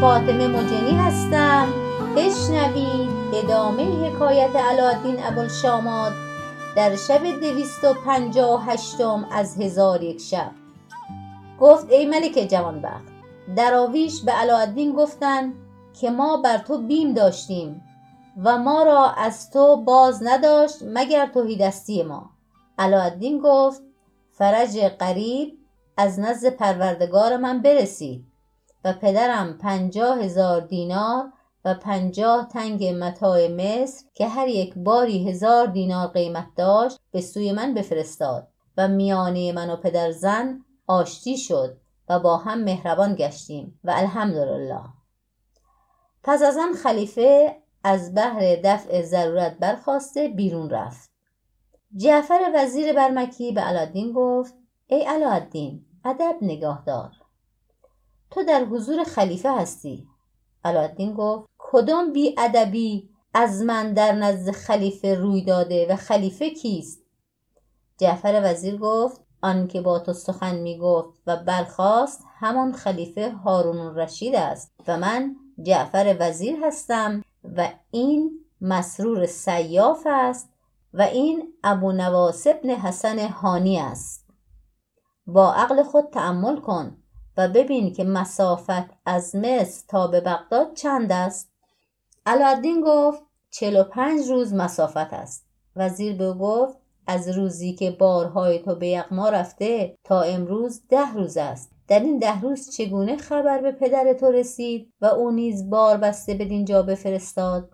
فاطمه مجنی هستم. بشنوید ادامه حکایت علادین ابوالشامات در شب دویست و پنجاه و هشتم از هزار یک شب. گفت ای ملک جوانبخت دراویش به علاءالدین گفتند که ما بر تو بیم داشتیم و ما را از تو باز نداشت مگر تهیدستی ما. علاءالدین گفت فرج قریب از نزد پروردگار من برسید. و پدرم پنجاه هزار دینار و پنجاه تنگ متاع مصر که هر یک باری هزار دینار قیمت داشت به سوی من بفرستاد و میانه من و پدر زن آشتی شد و با هم مهربان گشتیم و الحمدلله. پس از آن خلیفه از بهر دفع ضرورت برخواسته بیرون رفت. جعفر وزیر برمکی به علادین گفت ای علاءالدین ادب نگاه دار تو در حضور خلیفه هستی. علاءالدین گفت کدام بی ادبی از من در نزد خلیفه روی داده و خلیفه کیست؟ جعفر وزیر گفت آنکه با تو سخن می گفت و برخاست همان خلیفه هارون الرشید است و من جعفر وزیر هستم و این مسرور سیاف است و این ابونواس بن حسن هانی است. با عقل خود تأمل کن. و ببین که مسافت از مصر تا به بغداد چند است؟ علاءالدین گفت چهل و پنج روز مسافت است. وزیر به گفت از روزی که بارهای تو به یغما رفته تا امروز ده روز است. در این ده روز چگونه خبر به پدر تو رسید و او نیز بار بسته بدینجا بفرستاد؟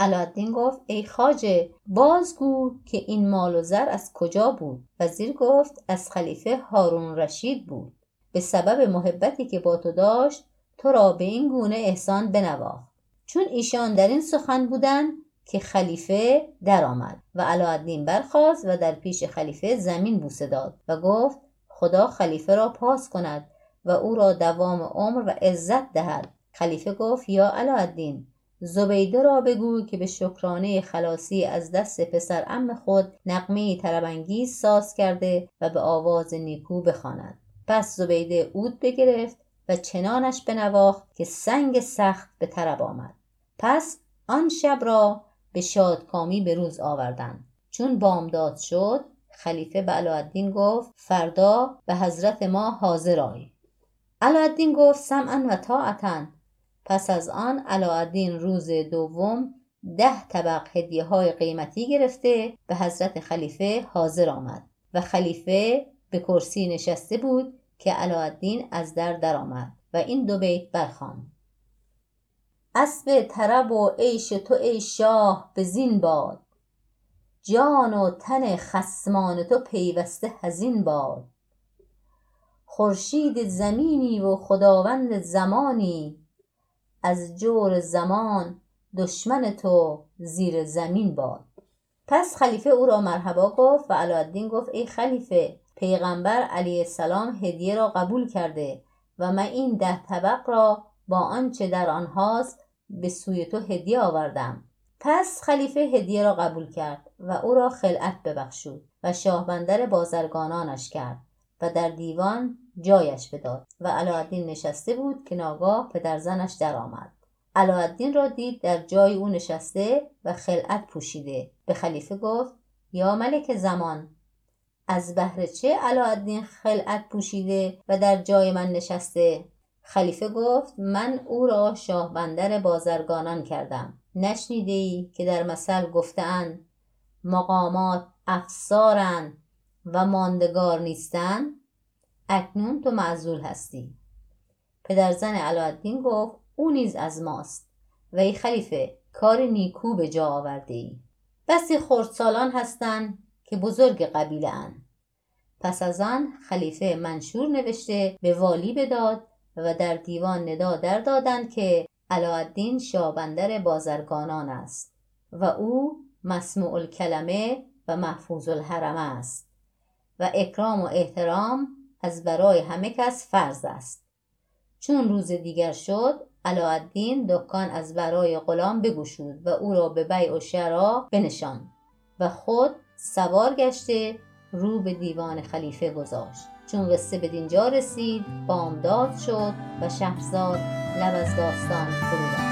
علاءالدین گفت ای خواجه بازگو که این مال و زر از کجا بود؟ وزیر گفت از خلیفه هارون الرشید بود. به سبب محبتی که با تو داشت تو را به این گونه احسان بنواخت. چون ایشان در این سخن بودند که خلیفه درآمد و علاءالدین برخاست و در پیش خلیفه زمین بوسه داد و گفت خدا خلیفه را پاس کند و او را دوام عمر و عزت دهد. خلیفه گفت یا علاءالدین زبیده را بگو که به شکرانه خلاصی از دست پسر ام خود نغمه طربانگیز ساز کرده و به آواز نیکو بخواند. پس زبیده عود بگرفت و چنانش بنواخت که سنگ سخت به طرب آمد. پس آن شب را به شادکامی به روز آوردند. چون بامداد شد خلیفه به علاءالدین گفت فردا به حضرت ما حاضر آی علاءالدین گفت سمعا و طاعتا. پس از آن علاءالدین روز دوم ده طبق هدیه های قیمتی گرفته به حضرت خلیفه حاضر آمد و خلیفه به کرسی نشسته بود که علاءالدین از در درآمد و این دو بیت برخواند اسب طرب و عیش تو ای شاه به زین باد. جان و تن خصمان تو پیوسته حزین باد. خورشید زمینی و خداوند زمانی. از جور زمان دشمن تو زیر زمین باد. پس خلیفه او را مرحبا گفت و علاءالدین گفت ای خلیفه پیغمبر علیه السلام هدیه را قبول کرده و من این ده طبق را با آنچه در آنهاست به سوی تو هدیه آوردم. پس خلیفه هدیه را قبول کرد و او را خلعت ببخشود و شاهبندر بازرگانانش کرد و در دیوان جایش بداد و علاءالدین نشسته بود که ناگاه پدر زنش درآمد. علاءالدین را دید در جای او نشسته و خلعت پوشیده. به خلیفه گفت یا ملک زمان از بهر چه علاءالدین خلعت پوشیده و در جای من نشسته؟ خلیفه گفت من او را شاه بندر بازرگانان کردم. نشنیده ای که در مثل گفتهاند مقامات افسارند و ماندگار نیستند؟ اکنون تو معزول هستی. پدرزن علاءالدین گفت او نیز از ماست. و ای خلیفه کار نیکو به جا آورده ای بسی خردسالان هستند که بزرگ قبیله اند. پس از آن خلیفه منشور نوشته به والی بداد و در دیوان ندا در دادند که علاءالدین شاهبندر بازرگانان است و او مسموع الکلمه و محفوظ الحرمه است و اکرام و احترام از برای همه کس فرض است. چون روز دیگر شد علاءالدین دکان از برای غلام بگشود و او را به بیع و شرا بنشاند و خود سوار گشته رو به دیوان خلیفه گذاشت. چون قصه به دینجا رسید بامداد شد و شهرزاد لب از داستان فرو